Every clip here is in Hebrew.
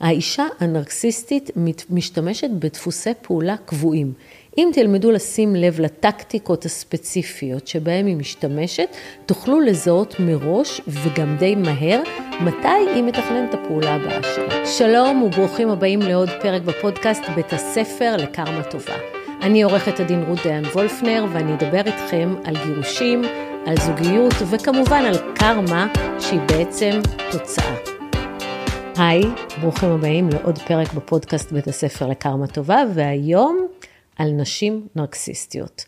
האישה הנרקסיסטית משתמשת בדפוסי פעולה קבועים. אם תלמדו לשים לב לטקטיקות הספציפיות שבהן היא משתמשת, תוכלו לזהות מראש וגם די מהר מתי היא מתכננת את הפעולה הבאה שלה. שלום וברוכים הבאים לעוד פרק בפודקאסט בית הספר לקרמה טובה. אני עורכת הדין רות דיין וולפנר ואני אדבר איתכם על גירושים, על זוגיות וכמובן על קרמה שהיא בעצם תוצאה. היי, ברוכים הבאים לעוד פרק בפודקאסט בית הספר לקרמה טובה והיום על נשים נרקסיסטיות.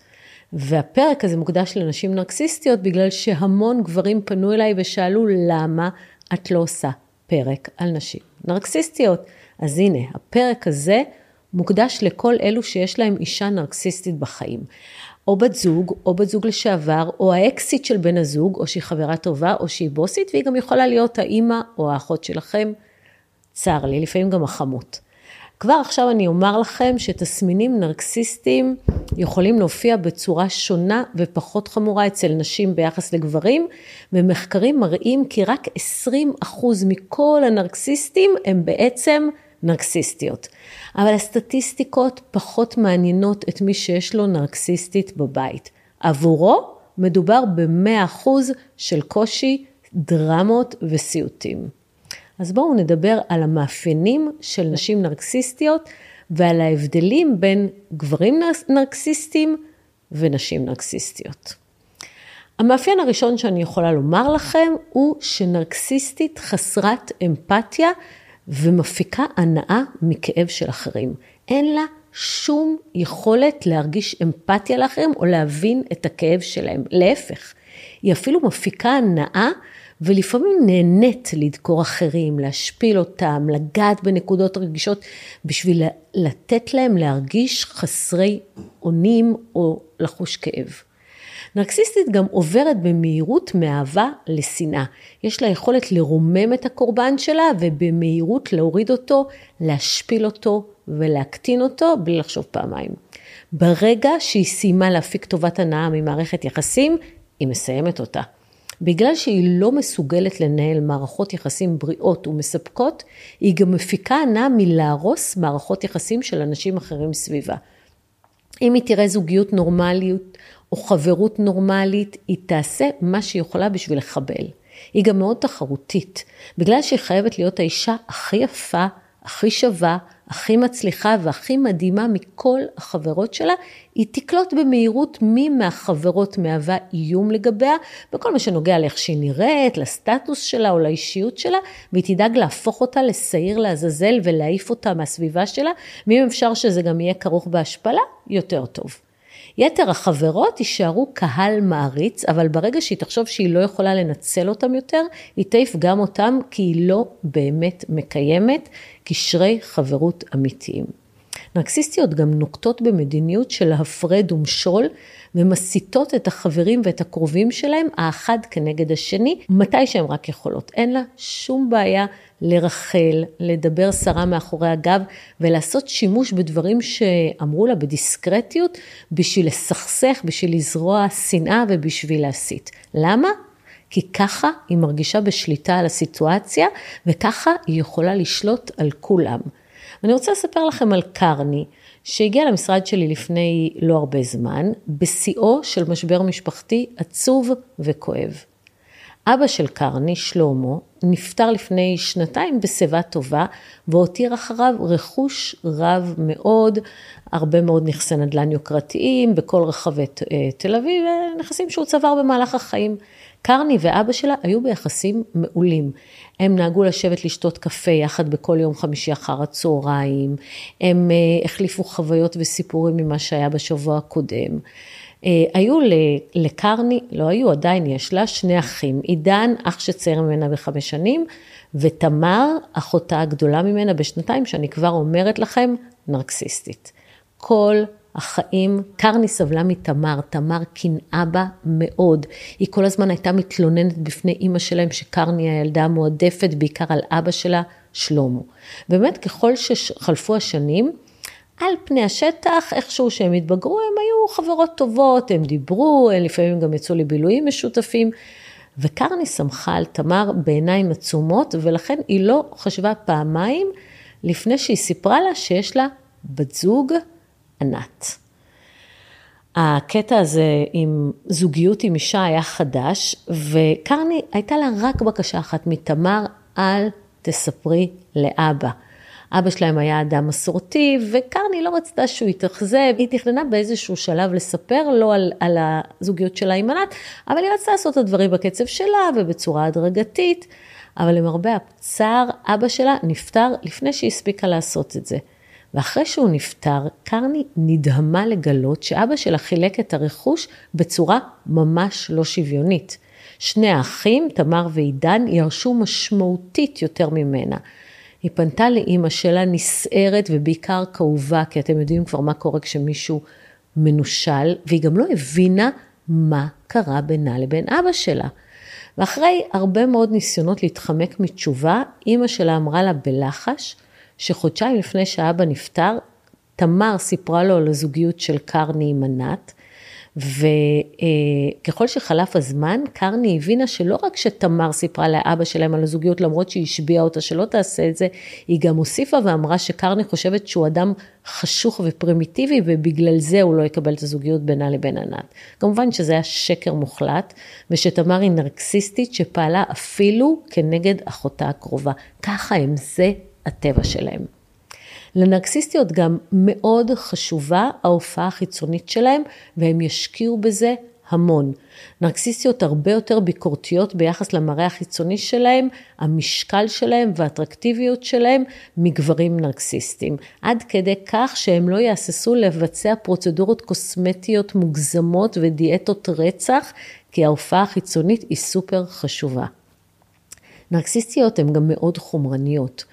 והפרק הזה מוקדש לנשים נרקסיסטיות בגלל שהמון גברים פנו אליי ושאלו למה את לא עושה פרק על נשים נרקסיסטיות. אז הנה, הפרק הזה מוקדש לכל אלו שיש להם אישה נרקסיסטית בחיים. או בת זוג, או בת זוג לשעבר, או האקסיט של בן הזוג, או שהיא חברה טובה, או שהיא בוסית, והיא גם יכולה להיות האימא או האחות שלכם. צר לי, לפעמים גם החמות. כבר עכשיו אני אומר לכם שתסמינים נרקסיסטיים יכולים להופיע בצורה שונה ופחות חמורה אצל נשים ביחס לגברים, ומחקרים מראים כי רק 20% מכל הנרקסיסטים הם בעצם נרקסיסטיות. אבל הסטטיסטיקות פחות מעניינות את מי שיש לו נרקסיסטית בבית. עבורו מדובר ב-100% של קושי, דרמות וסיוטים. אז בואו נדבר על המאפיינים של נשים נרקסיסטיות ועל ההבדלים בין גברים נרקסיסטים ונשים נרקסיסטיות. המאפיין הראשון שאני יכולה לומר לכם הוא שנרקסיסטית חסרת אמפתיה ומפיקה הנאה מכאב של אחרים. אין לה שום יכולת להרגיש אמפתיה לאחרים או להבין את הכאב שלהם. להפך, היא אפילו מפיקה הנאה ולפעמים נהנית לדקור אחרים, להשפיל אותם, לגעת בנקודות רגישות, בשביל לתת להם להרגיש חסרי אונים או לחוש כאב. נרקסיסטית גם עוברת במהירות מאהבה לשנאה. יש לה יכולת לרומם את הקורבן שלה ובמהירות להוריד אותו, להשפיל אותו ולהקטין אותו בלי לחשוב פעמיים. ברגע שהיא סיימה להפיק טובת הנאה ממערכת יחסים, היא מסיימת אותה. בגלל שהיא לא מסוגלת לנהל מערכות יחסים בריאות ומספקות, היא גם מפיקה הנאה מלהרוס מערכות יחסים של אנשים אחרים סביבה. אם היא תראה זוגיות נורמליות או חברות נורמלית, היא תעשה מה שהיא יכולה בשביל לחבל. היא גם מאוד תחרותית, בגלל שהיא חייבת להיות האישה הכי יפה, הכי שווה, הכי מצליחה והכי מדהימה מכל החברות שלה, היא תקלוט במהירות מי מהחברות מהווה איום לגביה, בכל מה שנוגע לאיך שהיא נראית, לסטטוס שלה או לאישיות שלה, והיא תדאג להפוך אותה לשעיר לעזאזל ולהעיף אותה מהסביבה שלה, ואם אפשר שזה גם יהיה כרוך בהשפלה, יותר טוב. יתר החברות יישארו קהל מעריץ, אבל ברגע שהיא תחשוב שהיא לא יכולה לנצל אותם יותר, היא תעיף גם אותם, כי היא לא באמת מקיימת קשרי חברות אמיתיים. נרקסיסטיות גם נוקטות במדיניות של הפרד ומשול, ומסיתות את החברים ואת הקרובים שלהם, האחד כנגד השני, מתי שהן רק יכולות. אין לה שום בעיה לרחל, לדבר שרה מאחורי הגב ולעשות שימוש בדברים שאמרו לה בדיסקרטיות בשביל לסכסך, בשביל לזרוע שנאה ובשביל להסית. למה? כי ככה היא מרגישה בשליטה על הסיטואציה וככה היא יכולה לשלוט על כולם. ואני רוצה לספר לכם על קרני, שהגיע למשרד שלי לפני לא הרבה זמן, בשיאו של משבר משפחתי עצוב וכואב. אבא של קרני, שלמה, נפטר לפני שנתיים בשיבה טובה, והותיר אחריו רכוש רב מאוד, הרבה מאוד נכסי נדל"ן יוקרתיים בכל רחבי אה, תל אביב, נכסים שהוא צבר במהלך החיים. קרני ואבא שלה היו ביחסים מעולים. הם נהגו לשבת לשתות קפה יחד בכל יום חמישי אחר הצהריים, הם אה, החליפו חוויות וסיפורים ממה שהיה בשבוע הקודם. אה, היו לקרני, לא היו, עדיין יש לה, שני אחים. עידן, אח שצייר ממנה בחמש שנים, ותמר, אחותה הגדולה ממנה בשנתיים, שאני כבר אומרת לכם, נרקסיסטית. כל החיים, קרני סבלה מתמר, תמר קנאה בה מאוד. היא כל הזמן הייתה מתלוננת בפני אימא שלהם שקרני הילדה המועדפת, בעיקר על אבא שלה, שלמה. באמת, ככל שחלפו השנים, על פני השטח, איכשהו שהם התבגרו, הם היו חברות טובות, הם דיברו, לפעמים גם יצאו לבילויים משותפים. וקרני שמחה על תמר בעיניים עצומות, ולכן היא לא חשבה פעמיים לפני שהיא סיפרה לה שיש לה בת זוג ענת. הקטע הזה עם זוגיות עם אישה היה חדש, וקרני הייתה לה רק בקשה אחת מתמר, אל תספרי לאבא. אבא שלהם היה אדם מסורתי, וקרני לא רצתה שהוא יתאכזב, היא תכננה באיזשהו שלב לספר לו על, על הזוגיות שלה עם ענת, אבל היא רצתה לעשות את הדברים בקצב שלה ובצורה הדרגתית, אבל למרבה הצער, אבא שלה נפטר לפני שהיא הספיקה לעשות את זה. ואחרי שהוא נפטר, קרני נדהמה לגלות שאבא שלה חילק את הרכוש בצורה ממש לא שוויונית. שני האחים, תמר ועידן, ירשו משמעותית יותר ממנה. היא פנתה לאימא שלה נסערת ובעיקר כאובה, כי אתם יודעים כבר מה קורה כשמישהו מנושל, והיא גם לא הבינה מה קרה בינה לבין אבא שלה. ואחרי הרבה מאוד ניסיונות להתחמק מתשובה, אימא שלה אמרה לה בלחש, שחודשיים לפני שאבא נפטר, תמר סיפרה לו על הזוגיות של קרני עם ענת, וככל שחלף הזמן, קרני הבינה שלא רק שתמר סיפרה לאבא שלהם על הזוגיות, למרות שהיא השביעה אותה שלא תעשה את זה, היא גם הוסיפה ואמרה שקרני חושבת שהוא אדם חשוך ופרימיטיבי, ובגלל זה הוא לא יקבל את הזוגיות בינה לבין ענת. כמובן שזה היה שקר מוחלט, ושתמר היא נרקסיסטית שפעלה אפילו כנגד אחותה הקרובה. ככה הם, זה הטבע שלהם. לנרקסיסטיות גם מאוד חשובה ההופעה החיצונית שלהם, והם ישקיעו בזה המון. נרקסיסטיות הרבה יותר ביקורתיות ביחס למראה החיצוני שלהם, המשקל שלהם והאטרקטיביות שלהם מגברים נרקסיסטים. עד כדי כך שהם לא יהססו לבצע פרוצדורות קוסמטיות מוגזמות ודיאטות רצח, כי ההופעה החיצונית היא סופר חשובה. נרקסיסטיות הן גם מאוד חומרניות.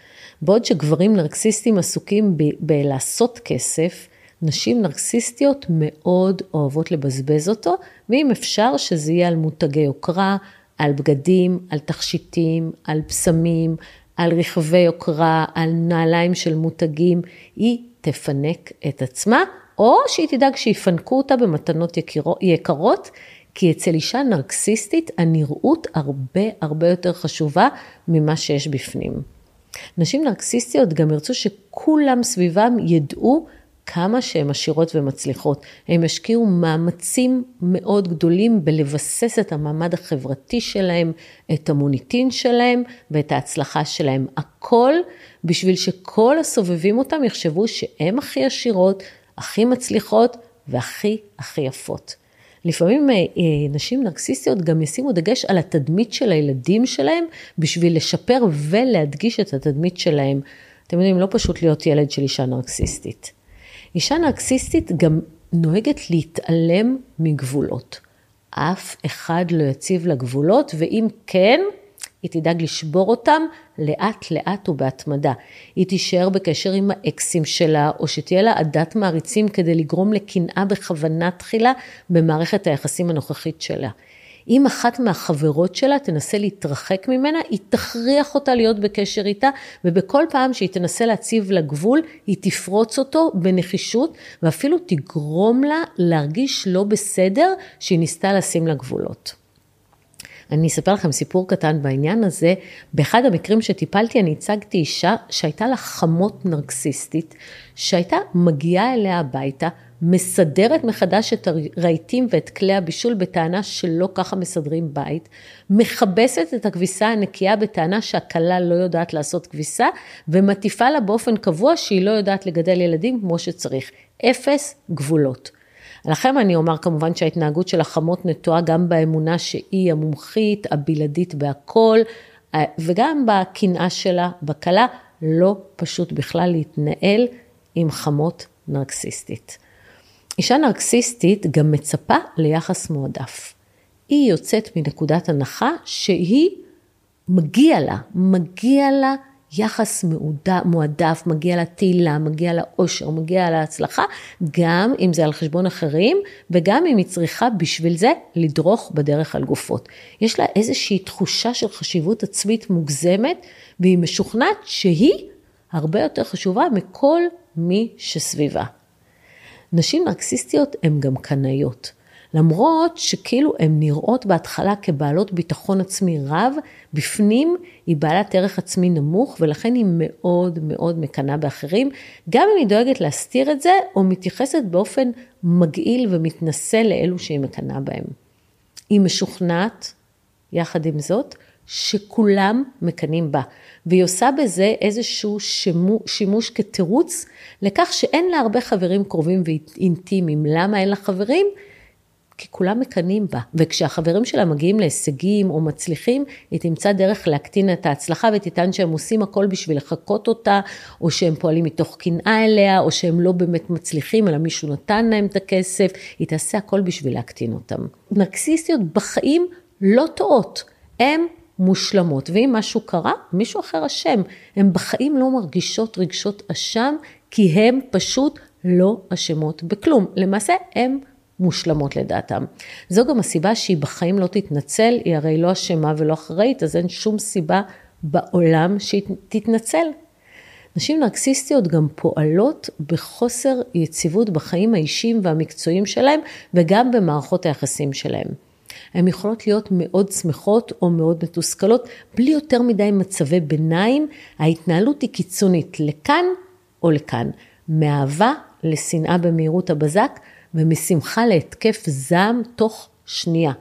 בעוד שגברים נרקסיסטים עסוקים בלעשות כסף, נשים נרקסיסטיות מאוד אוהבות לבזבז אותו, ואם אפשר שזה יהיה על מותגי יוקרה, על בגדים, על תכשיטים, על בשמים, על רכבי יוקרה, על נעליים של מותגים, היא תפנק את עצמה, או שהיא תדאג שיפנקו אותה במתנות יקרות, כי אצל אישה נרקסיסטית הנראות הרבה הרבה יותר חשובה ממה שיש בפנים. נשים נרקסיסטיות גם ירצו שכולם סביבם ידעו כמה שהן עשירות ומצליחות. הם ישקיעו מאמצים מאוד גדולים בלבסס את המעמד החברתי שלהם, את המוניטין שלהם ואת ההצלחה שלהם. הכל בשביל שכל הסובבים אותם יחשבו שהן הכי עשירות, הכי מצליחות והכי הכי יפות. לפעמים אה, אה, נשים נרקסיסטיות גם ישימו דגש על התדמית של הילדים שלהם בשביל לשפר ולהדגיש את התדמית שלהם. אתם יודעים, לא פשוט להיות ילד של אישה נרקסיסטית. אישה נרקסיסטית גם נוהגת להתעלם מגבולות. אף אחד לא יציב לה גבולות, ואם כן, היא תדאג לשבור אותם לאט לאט ובהתמדה. היא תישאר בקשר עם האקסים שלה, או שתהיה לה עדת מעריצים כדי לגרום לקנאה בכוונה תחילה במערכת היחסים הנוכחית שלה. אם אחת מהחברות שלה תנסה להתרחק ממנה, היא תכריח אותה להיות בקשר איתה, ובכל פעם שהיא תנסה להציב לה גבול, היא תפרוץ אותו בנחישות, ואפילו תגרום לה להרגיש לא בסדר שהיא ניסתה לשים לה גבולות. אני אספר לכם סיפור קטן בעניין הזה. באחד המקרים שטיפלתי, אני הצגתי אישה שהייתה לה חמות נרקסיסטית, שהייתה מגיעה אליה הביתה, מסדרת מחדש את הרהיטים ואת כלי הבישול בטענה שלא ככה מסדרים בית, מכבסת את הכביסה הנקייה בטענה שהכלה לא יודעת לעשות כביסה, ומטיפה לה באופן קבוע שהיא לא יודעת לגדל ילדים כמו שצריך. אפס גבולות. לכם אני אומר כמובן שההתנהגות של החמות נטועה גם באמונה שהיא המומחית, הבלעדית בהכל, אה, וגם בקנאה שלה, בכלה, לא פשוט בכלל להתנהל עם חמות נרקסיסטית. אישה נרקסיסטית גם מצפה ליחס מועדף. היא יוצאת מנקודת הנחה שהיא, מגיע לה, מגיע לה יחס מועדף, מגיע לה תהילה, מגיע לה אושר, מגיע לה הצלחה, גם אם זה על חשבון אחרים, וגם אם היא צריכה בשביל זה לדרוך בדרך על גופות. יש לה איזושהי תחושה של חשיבות עצמית מוגזמת, והיא משוכנעת שהיא הרבה יותר חשובה מכל מי שסביבה. נשים נרקסיסטיות הן גם קנאיות. למרות שכאילו הן נראות בהתחלה כבעלות ביטחון עצמי רב, בפנים היא בעלת ערך עצמי נמוך ולכן היא מאוד מאוד מקנאה באחרים, גם אם היא דואגת להסתיר את זה או מתייחסת באופן מגעיל ומתנשא לאלו שהיא מקנאה בהם. היא משוכנעת, יחד עם זאת, שכולם מקנאים בה, והיא עושה בזה איזשהו שימוש כתירוץ לכך שאין לה הרבה חברים קרובים ואינטימיים. למה אין לה חברים? כי כולם מקנאים בה, וכשהחברים שלה מגיעים להישגים או מצליחים, היא תמצא דרך להקטין את ההצלחה ותטען שהם עושים הכל בשביל לחקות אותה, או שהם פועלים מתוך קנאה אליה, או שהם לא באמת מצליחים, אלא מישהו נתן להם את הכסף, היא תעשה הכל בשביל להקטין אותם. נרקסיסטיות בחיים לא טועות, הן מושלמות, ואם משהו קרה, מישהו אחר אשם. הן בחיים לא מרגישות רגשות אשם, כי הן פשוט לא אשמות בכלום. למעשה, הן מושלמות לדעתם. זו גם הסיבה שהיא בחיים לא תתנצל, היא הרי לא אשמה ולא אחראית, אז אין שום סיבה בעולם שהיא תתנצל. נשים נרקסיסטיות גם פועלות בחוסר יציבות בחיים האישיים והמקצועיים שלהם וגם במערכות היחסים שלהם. הן יכולות להיות מאוד שמחות או מאוד מתוסכלות, בלי יותר מדי מצבי ביניים, ההתנהלות היא קיצונית לכאן או לכאן, מאהבה לשנאה במהירות הבזק ומשמחה להתקף זעם תוך שנייה.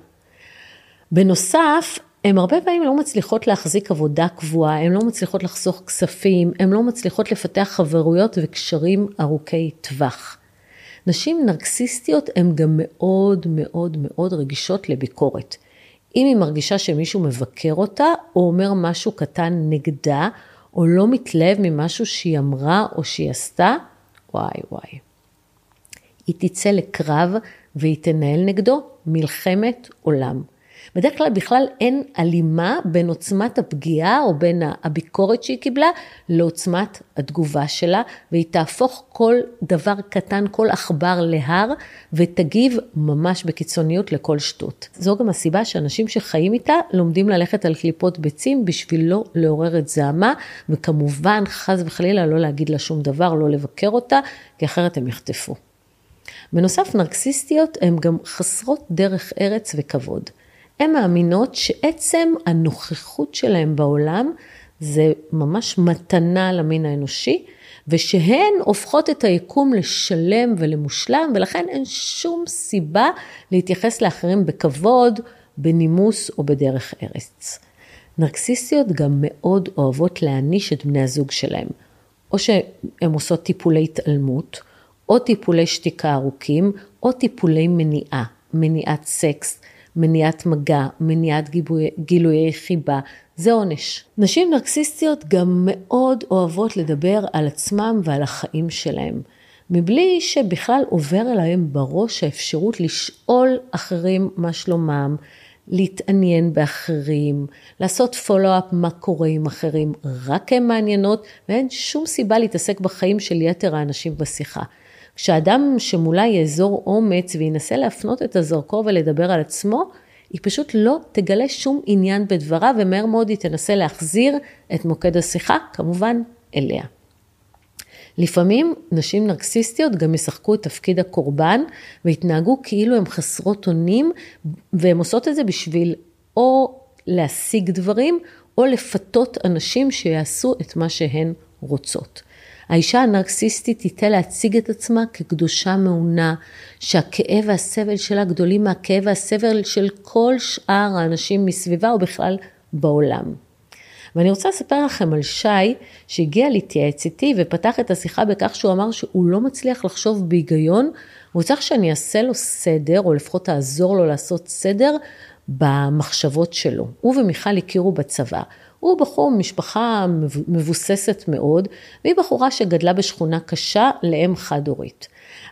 בנוסף, הן הרבה פעמים לא מצליחות להחזיק עבודה קבועה, הן לא מצליחות לחסוך כספים, הן לא מצליחות לפתח חברויות וקשרים ארוכי טווח. נשים נרקסיסטיות הן גם מאוד מאוד מאוד רגישות לביקורת. אם היא מרגישה שמישהו מבקר אותה, או אומר משהו קטן נגדה, או לא מתלהב ממשהו שהיא אמרה או שהיא עשתה, וואי וואי. היא תצא לקרב והיא תנהל נגדו מלחמת עולם. בדרך כלל בכלל אין הלימה בין עוצמת הפגיעה או בין הביקורת שהיא קיבלה לעוצמת התגובה שלה, והיא תהפוך כל דבר קטן, כל עכבר להר, ותגיב ממש בקיצוניות לכל שטות. זו גם הסיבה שאנשים שחיים איתה לומדים ללכת על קליפות ביצים בשביל לא לעורר את זעמה, וכמובן חס וחלילה לא להגיד לה שום דבר, לא לבקר אותה, כי אחרת הם יחטפו. בנוסף, נרקסיסטיות הן גם חסרות דרך ארץ וכבוד. הן מאמינות שעצם הנוכחות שלהן בעולם זה ממש מתנה למין האנושי, ושהן הופכות את היקום לשלם ולמושלם, ולכן אין שום סיבה להתייחס לאחרים בכבוד, בנימוס או בדרך ארץ. נרקסיסטיות גם מאוד אוהבות להעניש את בני הזוג שלהם, או שהן עושות טיפולי התעלמות, או טיפולי שתיקה ארוכים, או טיפולי מניעה, מניעת סקס, מניעת מגע, מניעת גיבוי, גילויי חיבה, זה עונש. נשים נרקסיסטיות גם מאוד אוהבות לדבר על עצמם ועל החיים שלהם, מבלי שבכלל עובר אליהם בראש האפשרות לשאול אחרים מה שלומם, להתעניין באחרים, לעשות פולו-אפ מה קורה עם אחרים, רק הן מעניינות ואין שום סיבה להתעסק בחיים של יתר האנשים בשיחה. כשאדם שמולה יאזור אומץ וינסה להפנות את הזרקור ולדבר על עצמו, היא פשוט לא תגלה שום עניין בדבריו, ומהר מאוד היא תנסה להחזיר את מוקד השיחה, כמובן, אליה. לפעמים נשים נרקסיסטיות גם ישחקו את תפקיד הקורבן והתנהגו כאילו הן חסרות אונים והן עושות את זה בשביל או להשיג דברים או לפתות אנשים שיעשו את מה שהן רוצות. האישה הנרקסיסטית תיטה להציג את עצמה כקדושה מעונה, שהכאב והסבל שלה גדולים מהכאב והסבל של כל שאר האנשים מסביבה ובכלל בעולם. ואני רוצה לספר לכם על שי שהגיע להתייעץ איתי ופתח את השיחה בכך שהוא אמר שהוא לא מצליח לחשוב בהיגיון, הוא צריך שאני אעשה לו סדר, או לפחות תעזור לו לעשות סדר במחשבות שלו. הוא ומיכל הכירו בצבא. הוא בחור ממשפחה מבוססת מאוד, והיא בחורה שגדלה בשכונה קשה לאם חד-הורית.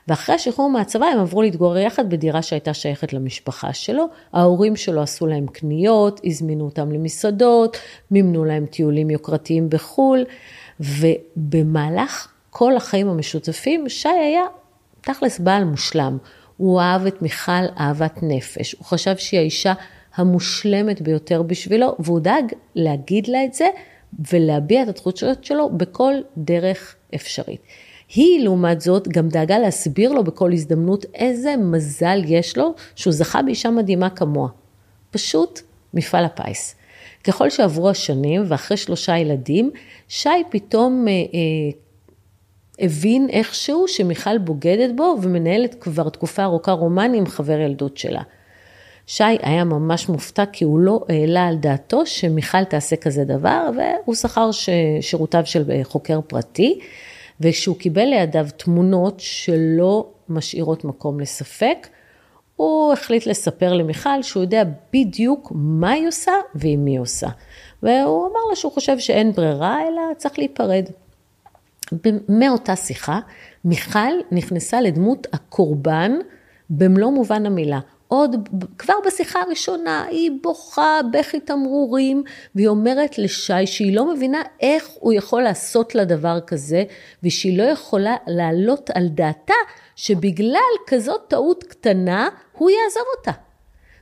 ואחרי השחרור מהצבא הם עברו להתגורר יחד בדירה שהייתה שייכת למשפחה שלו. ההורים שלו עשו להם קניות, הזמינו אותם למסעדות, מימנו להם טיולים יוקרתיים בחו"ל, ובמהלך כל החיים המשותפים, שי היה תכלס בעל מושלם. הוא אהב את מיכל אהבת נפש, הוא חשב שהיא האישה המושלמת ביותר בשבילו, והוא דאג להגיד לה את זה ולהביע את התחושות שלו בכל דרך אפשרית. היא, לעומת זאת, גם דאגה להסביר לו בכל הזדמנות איזה מזל יש לו שהוא זכה באישה מדהימה כמוה. פשוט מפעל הפיס. ככל שעברו השנים ואחרי שלושה ילדים, שי פתאום אה, אה, הבין איכשהו שמיכל בוגדת בו ומנהלת כבר תקופה ארוכה רומני עם חבר ילדות שלה. שי היה ממש מופתע כי הוא לא העלה על דעתו שמיכל תעשה כזה דבר והוא שכר שירותיו של חוקר פרטי וכשהוא קיבל לידיו תמונות שלא משאירות מקום לספק, הוא החליט לספר למיכל שהוא יודע בדיוק מה היא עושה ועם מי היא עושה. והוא אמר לה שהוא חושב שאין ברירה אלא צריך להיפרד. מאותה שיחה, מיכל נכנסה לדמות הקורבן במלוא מובן המילה. עוד כבר בשיחה הראשונה היא בוכה בכי תמרורים והיא אומרת לשי שהיא לא מבינה איך הוא יכול לעשות לה דבר כזה ושהיא לא יכולה להעלות על דעתה שבגלל כזאת טעות קטנה הוא יעזוב אותה.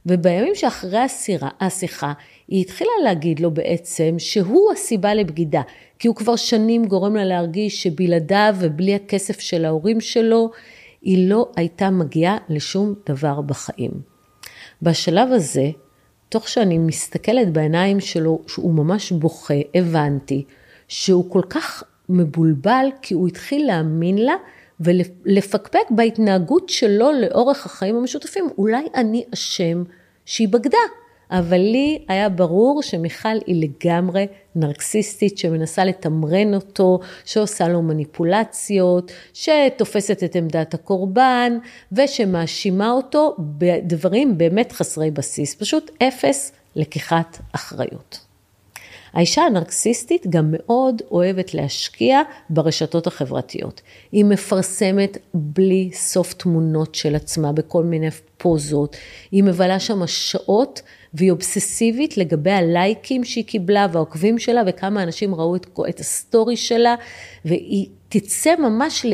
ובימים שאחרי הסירה, השיחה היא התחילה להגיד לו בעצם שהוא הסיבה לבגידה, כי הוא כבר שנים גורם לה להרגיש שבלעדיו ובלי הכסף של ההורים שלו, היא לא הייתה מגיעה לשום דבר בחיים. בשלב הזה, תוך שאני מסתכלת בעיניים שלו, שהוא ממש בוכה, הבנתי שהוא כל כך מבולבל, כי הוא התחיל להאמין לה ולפקפק בהתנהגות שלו לאורך החיים המשותפים. אולי אני אשם שהיא בגדה. אבל לי היה ברור שמיכל היא לגמרי נרקסיסטית שמנסה לתמרן אותו, שעושה לו מניפולציות, שתופסת את עמדת הקורבן ושמאשימה אותו בדברים באמת חסרי בסיס, פשוט אפס לקיחת אחריות. האישה הנרקסיסטית גם מאוד אוהבת להשקיע ברשתות החברתיות. היא מפרסמת בלי סוף תמונות של עצמה בכל מיני פוזות, היא מבלה שם שעות והיא אובססיבית לגבי הלייקים שהיא קיבלה והעוקבים שלה וכמה אנשים ראו את, את ה story שלה והיא תצא ממש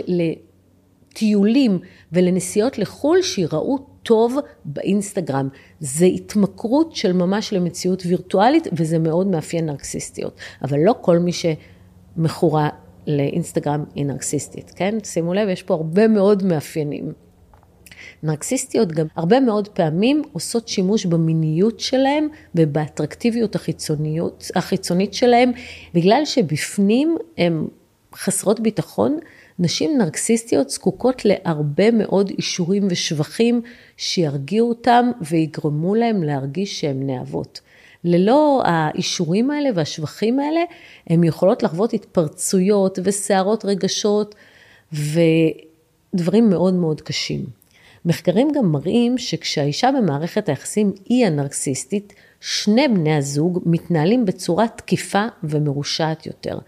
לטיולים ולנסיעות לחו"ל שיראו טוב באינסטגרם. זה התמכרות של ממש למציאות וירטואלית וזה מאוד מאפיין נרקסיסטיות. אבל לא כל מי שמכורה לאינסטגרם היא נרקסיסטית, כן? שימו לב, יש פה הרבה מאוד מאפיינים. נרקסיסטיות גם הרבה מאוד פעמים עושות שימוש במיניות שלהם ובאטרקטיביות החיצונית שלהם, בגלל שבפנים הן חסרות ביטחון. נשים נרקסיסטיות זקוקות להרבה מאוד אישורים ושבחים שירגיעו אותם ויגרמו להם להרגיש שהן נאהבות. ללא האישורים האלה והשבחים האלה, הן יכולות לחוות התפרצויות וסערות רגשות ודברים מאוד מאוד קשים. מחקרים גם מראים שכשהאישה במערכת היחסים היא הנרקסיסטית, שני בני הזוג מתנהלים בצורה תקיפה ומרושעת יותר.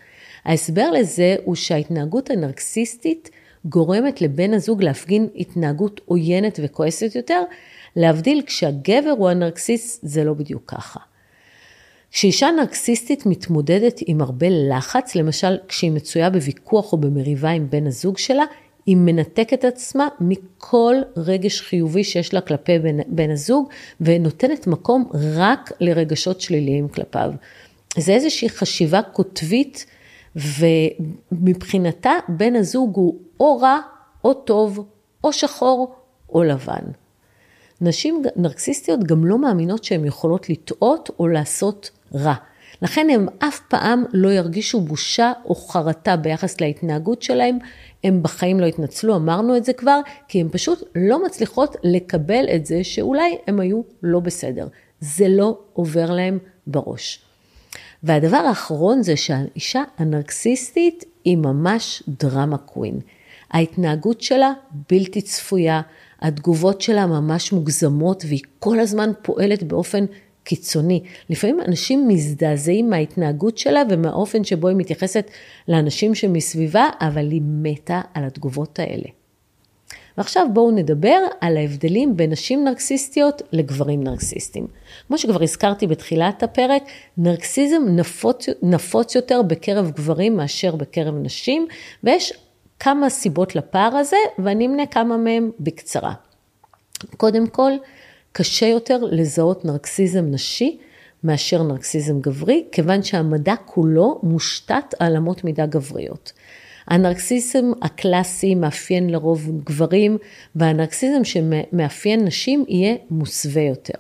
ההסבר לזה הוא שההתנהגות הנרקסיסטית גורמת לבן הזוג להפגין התנהגות עוינת וכועסת יותר, להבדיל כשהגבר הוא הנרקסיסט זה לא בדיוק ככה. כשאישה נרקסיסטית מתמודדת עם הרבה לחץ, למשל כשהיא מצויה בוויכוח או במריבה עם בן הזוג שלה, היא מנתקת עצמה מכל רגש חיובי שיש לה כלפי בן, בן הזוג, ונותנת מקום רק לרגשות שליליים כלפיו. זה איזושהי חשיבה קוטבית, ומבחינתה בן הזוג הוא או רע, או טוב, או שחור, או לבן. נשים נרקסיסטיות גם לא מאמינות שהן יכולות לטעות או לעשות רע. לכן הם אף פעם לא ירגישו בושה או חרטה ביחס להתנהגות שלהם, הם בחיים לא התנצלו, אמרנו את זה כבר, כי הן פשוט לא מצליחות לקבל את זה שאולי הם היו לא בסדר. זה לא עובר להם בראש. והדבר האחרון זה שהאישה הנרקסיסטית היא ממש דרמה קווין. ההתנהגות שלה בלתי צפויה, התגובות שלה ממש מוגזמות והיא כל הזמן פועלת באופן קיצוני. לפעמים אנשים מזדעזעים מההתנהגות שלה ומהאופן שבו היא מתייחסת לאנשים שמסביבה, אבל היא מתה על התגובות האלה. ועכשיו בואו נדבר על ההבדלים בין נשים נרקסיסטיות לגברים נרקסיסטים. כמו שכבר הזכרתי בתחילת הפרק, נרקסיזם נפוץ, נפוץ יותר בקרב גברים מאשר בקרב נשים, ויש כמה סיבות לפער הזה, ואני אמנה כמה מהם בקצרה. קודם כל, קשה יותר לזהות נרקסיזם נשי מאשר נרקסיזם גברי, כיוון שהמדע כולו מושתת על אמות מידה גבריות. הנרקסיזם הקלאסי מאפיין לרוב גברים, והנרקסיזם שמאפיין נשים יהיה מוסווה יותר.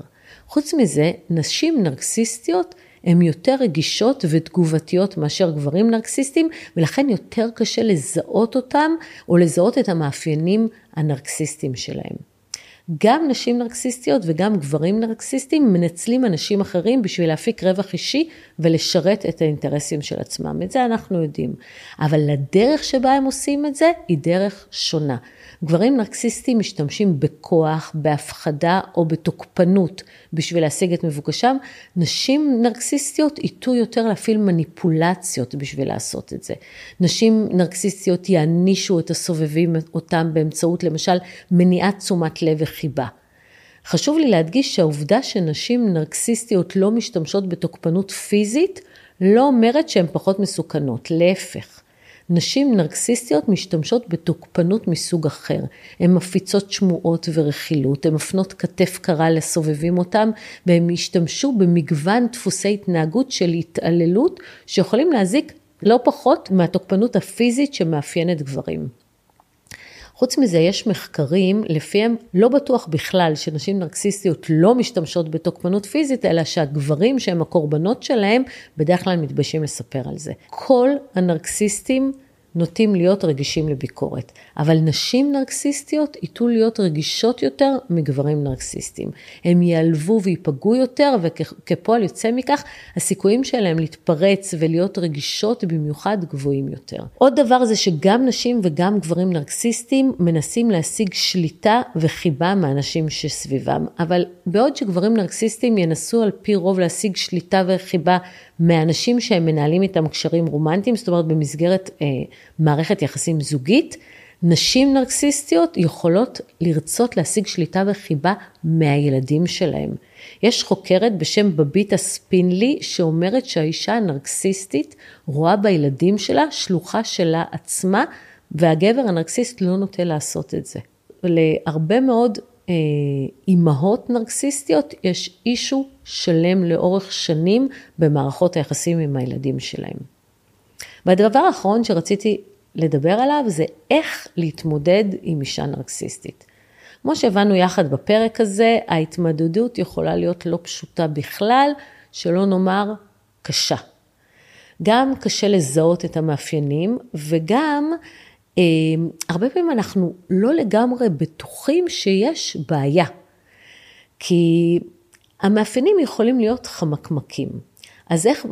חוץ מזה, נשים נרקסיסטיות הן יותר רגישות ותגובתיות מאשר גברים נרקסיסטים, ולכן יותר קשה לזהות אותם או לזהות את המאפיינים הנרקסיסטיים שלהם. גם נשים נרקסיסטיות וגם גברים נרקסיסטים מנצלים אנשים אחרים בשביל להפיק רווח אישי ולשרת את האינטרסים של עצמם. את זה אנחנו יודעים. אבל הדרך שבה הם עושים את זה היא דרך שונה. גברים נרקסיסטים משתמשים בכוח, בהפחדה או בתוקפנות בשביל להשיג את מבוקשם. נשים נרקסיסטיות ייטו יותר להפעיל מניפולציות בשביל לעשות את זה. נשים נרקסיסטיות יענישו את הסובבים אותם באמצעות למשל מניעת תשומת לב וחיבה. חשוב לי להדגיש שהעובדה שנשים נרקסיסטיות לא משתמשות בתוקפנות פיזית לא אומרת שהן פחות מסוכנות, להפך. נשים נרקסיסטיות משתמשות בתוקפנות מסוג אחר. הן מפיצות שמועות ורכילות, הן מפנות כתף קרה לסובבים אותם, והן השתמשו במגוון דפוסי התנהגות של התעללות, שיכולים להזיק לא פחות מהתוקפנות הפיזית שמאפיינת גברים. חוץ מזה, יש מחקרים לפיהם לא בטוח בכלל שנשים נרקסיסטיות לא משתמשות בתוקפנות פיזית, אלא שהגברים שהם הקורבנות שלהם, בדרך כלל מתביישים לספר על זה. כל הנרקסיסטים נוטים להיות רגישים לביקורת, אבל נשים נרקסיסטיות ייטו להיות רגישות יותר מגברים נרקסיסטים. הם ייעלבו וייפגעו יותר, וכפועל יוצא מכך, הסיכויים שלהם להתפרץ ולהיות רגישות במיוחד גבוהים יותר. עוד דבר זה שגם נשים וגם גברים נרקסיסטים מנסים להשיג שליטה וחיבה מהאנשים שסביבם, אבל בעוד שגברים נרקסיסטים ינסו על פי רוב להשיג שליטה וחיבה מאנשים שהם מנהלים איתם קשרים רומנטיים, זאת אומרת במסגרת אה, מערכת יחסים זוגית, נשים נרקסיסטיות יכולות לרצות להשיג שליטה וחיבה מהילדים שלהם. יש חוקרת בשם בביטה ספינלי שאומרת שהאישה הנרקסיסטית רואה בילדים שלה שלוחה שלה עצמה והגבר הנרקסיסט לא נוטה לעשות את זה. להרבה מאוד אימהות נרקסיסטיות יש אישו שלם לאורך שנים במערכות היחסים עם הילדים שלהם. והדבר האחרון שרציתי לדבר עליו זה איך להתמודד עם אישה נרקסיסטית. כמו שהבנו יחד בפרק הזה, ההתמודדות יכולה להיות לא פשוטה בכלל, שלא נאמר קשה. גם קשה לזהות את המאפיינים וגם אה, הרבה פעמים אנחנו לא לגמרי בטוחים שיש בעיה. כי המאפיינים יכולים להיות חמקמקים. אז איך,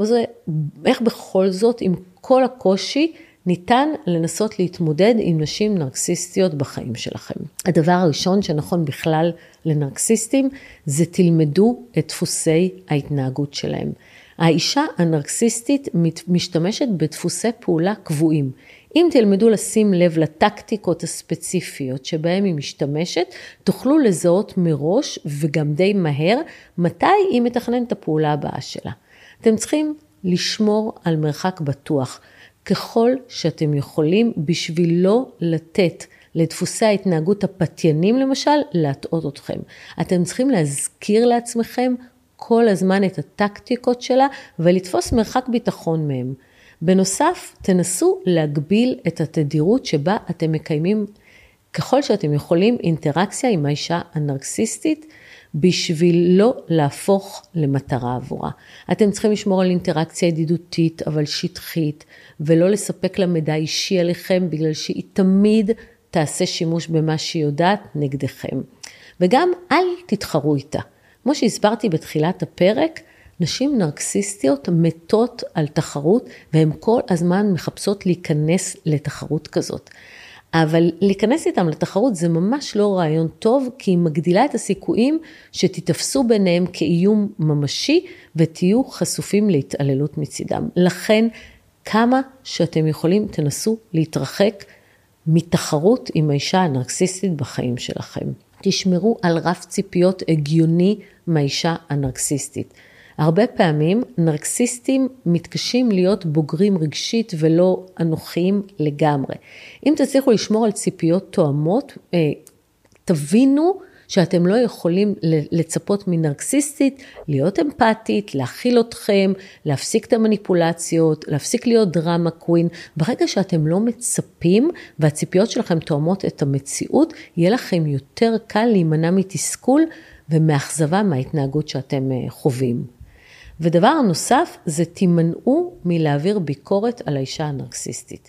איך בכל זאת, עם כל הקושי, ניתן לנסות להתמודד עם נשים נרקסיסטיות בחיים שלכם. הדבר הראשון שנכון בכלל לנרקסיסטים, זה תלמדו את דפוסי ההתנהגות שלהם. האישה הנרקסיסטית משתמשת בדפוסי פעולה קבועים. אם תלמדו לשים לב לטקטיקות הספציפיות שבהן היא משתמשת, תוכלו לזהות מראש וגם די מהר מתי היא מתכננת את הפעולה הבאה שלה. אתם צריכים לשמור על מרחק בטוח ככל שאתם יכולים בשביל לא לתת לדפוסי ההתנהגות הפתיינים למשל להטעות אתכם. אתם צריכים להזכיר לעצמכם כל הזמן את הטקטיקות שלה ולתפוס מרחק ביטחון מהם. בנוסף, תנסו להגביל את התדירות שבה אתם מקיימים ככל שאתם יכולים אינטראקציה עם האישה הנרקסיסטית בשביל לא להפוך למטרה עבורה. אתם צריכים לשמור על אינטראקציה ידידותית אבל שטחית ולא לספק לה מידע אישי עליכם בגלל שהיא תמיד תעשה שימוש במה שהיא יודעת נגדכם. וגם אל תתחרו איתה. כמו שהסברתי בתחילת הפרק, נשים נרקסיסטיות מתות על תחרות והן כל הזמן מחפשות להיכנס לתחרות כזאת. אבל להיכנס איתם לתחרות זה ממש לא רעיון טוב, כי היא מגדילה את הסיכויים שתתפסו ביניהם כאיום ממשי ותהיו חשופים להתעללות מצידם. לכן, כמה שאתם יכולים, תנסו להתרחק מתחרות עם האישה הנרקסיסטית בחיים שלכם. תשמרו על רף ציפיות הגיוני מהאישה הנרקסיסטית. הרבה פעמים נרקסיסטים מתקשים להיות בוגרים רגשית ולא אנוכיים לגמרי. אם תצליחו לשמור על ציפיות תואמות, אה, תבינו שאתם לא יכולים לצפות מנרקסיסטית להיות אמפתית, להכיל אתכם, להפסיק את המניפולציות, להפסיק להיות דרמה קווין. ברגע שאתם לא מצפים והציפיות שלכם תואמות את המציאות, יהיה לכם יותר קל להימנע מתסכול ומאכזבה מההתנהגות שאתם אה, חווים. ודבר נוסף זה תימנעו מלהעביר ביקורת על האישה הנרקסיסטית.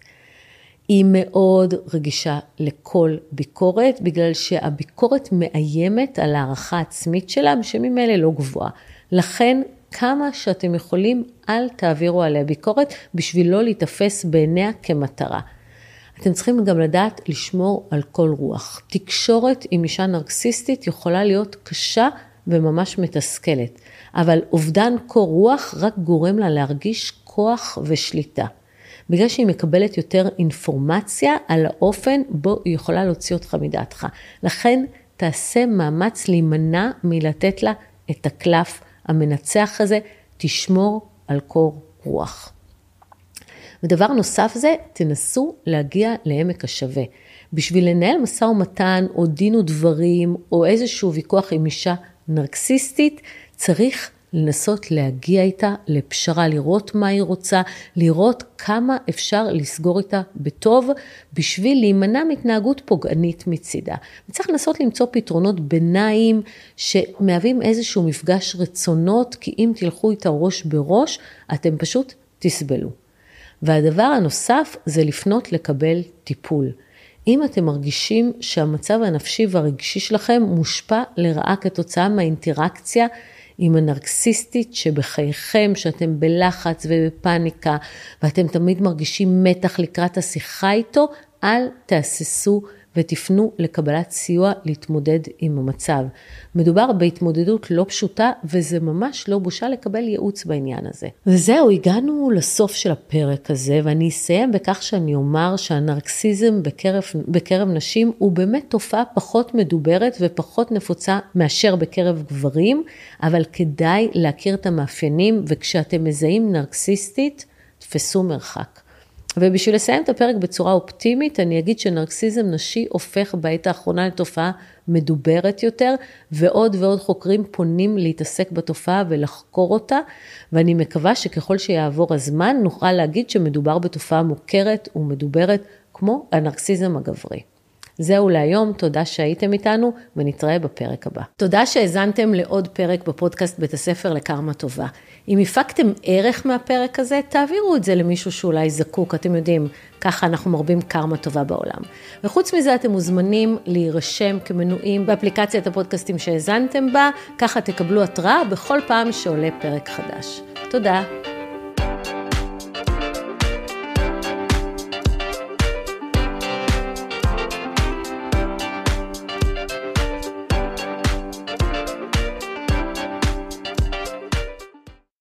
היא מאוד רגישה לכל ביקורת, בגלל שהביקורת מאיימת על הערכה עצמית שלה, שממילא לא גבוהה. לכן, כמה שאתם יכולים, אל תעבירו עליה ביקורת, בשביל לא להיתפס בעיניה כמטרה. אתם צריכים גם לדעת לשמור על כל רוח. תקשורת עם אישה נרקסיסטית יכולה להיות קשה וממש מתסכלת, אבל אובדן קור רוח רק גורם לה להרגיש כוח ושליטה. בגלל שהיא מקבלת יותר אינפורמציה על האופן בו היא יכולה להוציא אותך מדעתך. לכן תעשה מאמץ להימנע מלתת לה את הקלף המנצח הזה, תשמור על קור רוח. ודבר נוסף זה, תנסו להגיע לעמק השווה. בשביל לנהל משא ומתן או דין ודברים או איזשהו ויכוח עם אישה נרקסיסטית, צריך לנסות להגיע איתה לפשרה, לראות מה היא רוצה, לראות כמה אפשר לסגור איתה בטוב, בשביל להימנע מהתנהגות פוגענית מצידה. וצריך לנסות למצוא פתרונות ביניים שמהווים איזשהו מפגש רצונות, כי אם תלכו איתה ראש בראש, אתם פשוט תסבלו. והדבר הנוסף זה לפנות לקבל טיפול. אם אתם מרגישים שהמצב הנפשי והרגשי שלכם מושפע לרעה כתוצאה מהאינטראקציה עם הנרקסיסטית שבחייכם, שאתם בלחץ ובפאניקה ואתם תמיד מרגישים מתח לקראת השיחה איתו, אל תהססו ותפנו לקבלת סיוע להתמודד עם המצב. מדובר בהתמודדות לא פשוטה וזה ממש לא בושה לקבל ייעוץ בעניין הזה. וזהו, הגענו לסוף של הפרק הזה ואני אסיים בכך שאני אומר שהנרקסיזם בקרב, בקרב נשים הוא באמת תופעה פחות מדוברת ופחות נפוצה מאשר בקרב גברים, אבל כדאי להכיר את המאפיינים וכשאתם מזהים נרקסיסטית, תפסו מרחק. ובשביל לסיים את הפרק בצורה אופטימית, אני אגיד שנרקסיזם נשי הופך בעת האחרונה לתופעה מדוברת יותר, ועוד ועוד חוקרים פונים להתעסק בתופעה ולחקור אותה, ואני מקווה שככל שיעבור הזמן, נוכל להגיד שמדובר בתופעה מוכרת ומדוברת כמו הנרקסיזם הגברי. זהו להיום, תודה שהייתם איתנו ונתראה בפרק הבא. תודה שהאזנתם לעוד פרק בפודקאסט בית הספר לקרמה טובה. אם הפקתם ערך מהפרק הזה, תעבירו את זה למישהו שאולי זקוק, אתם יודעים, ככה אנחנו מרבים קרמה טובה בעולם. וחוץ מזה, אתם מוזמנים להירשם כמנויים באפליקציית הפודקאסטים שהאזנתם בה, ככה תקבלו התראה בכל פעם שעולה פרק חדש. תודה.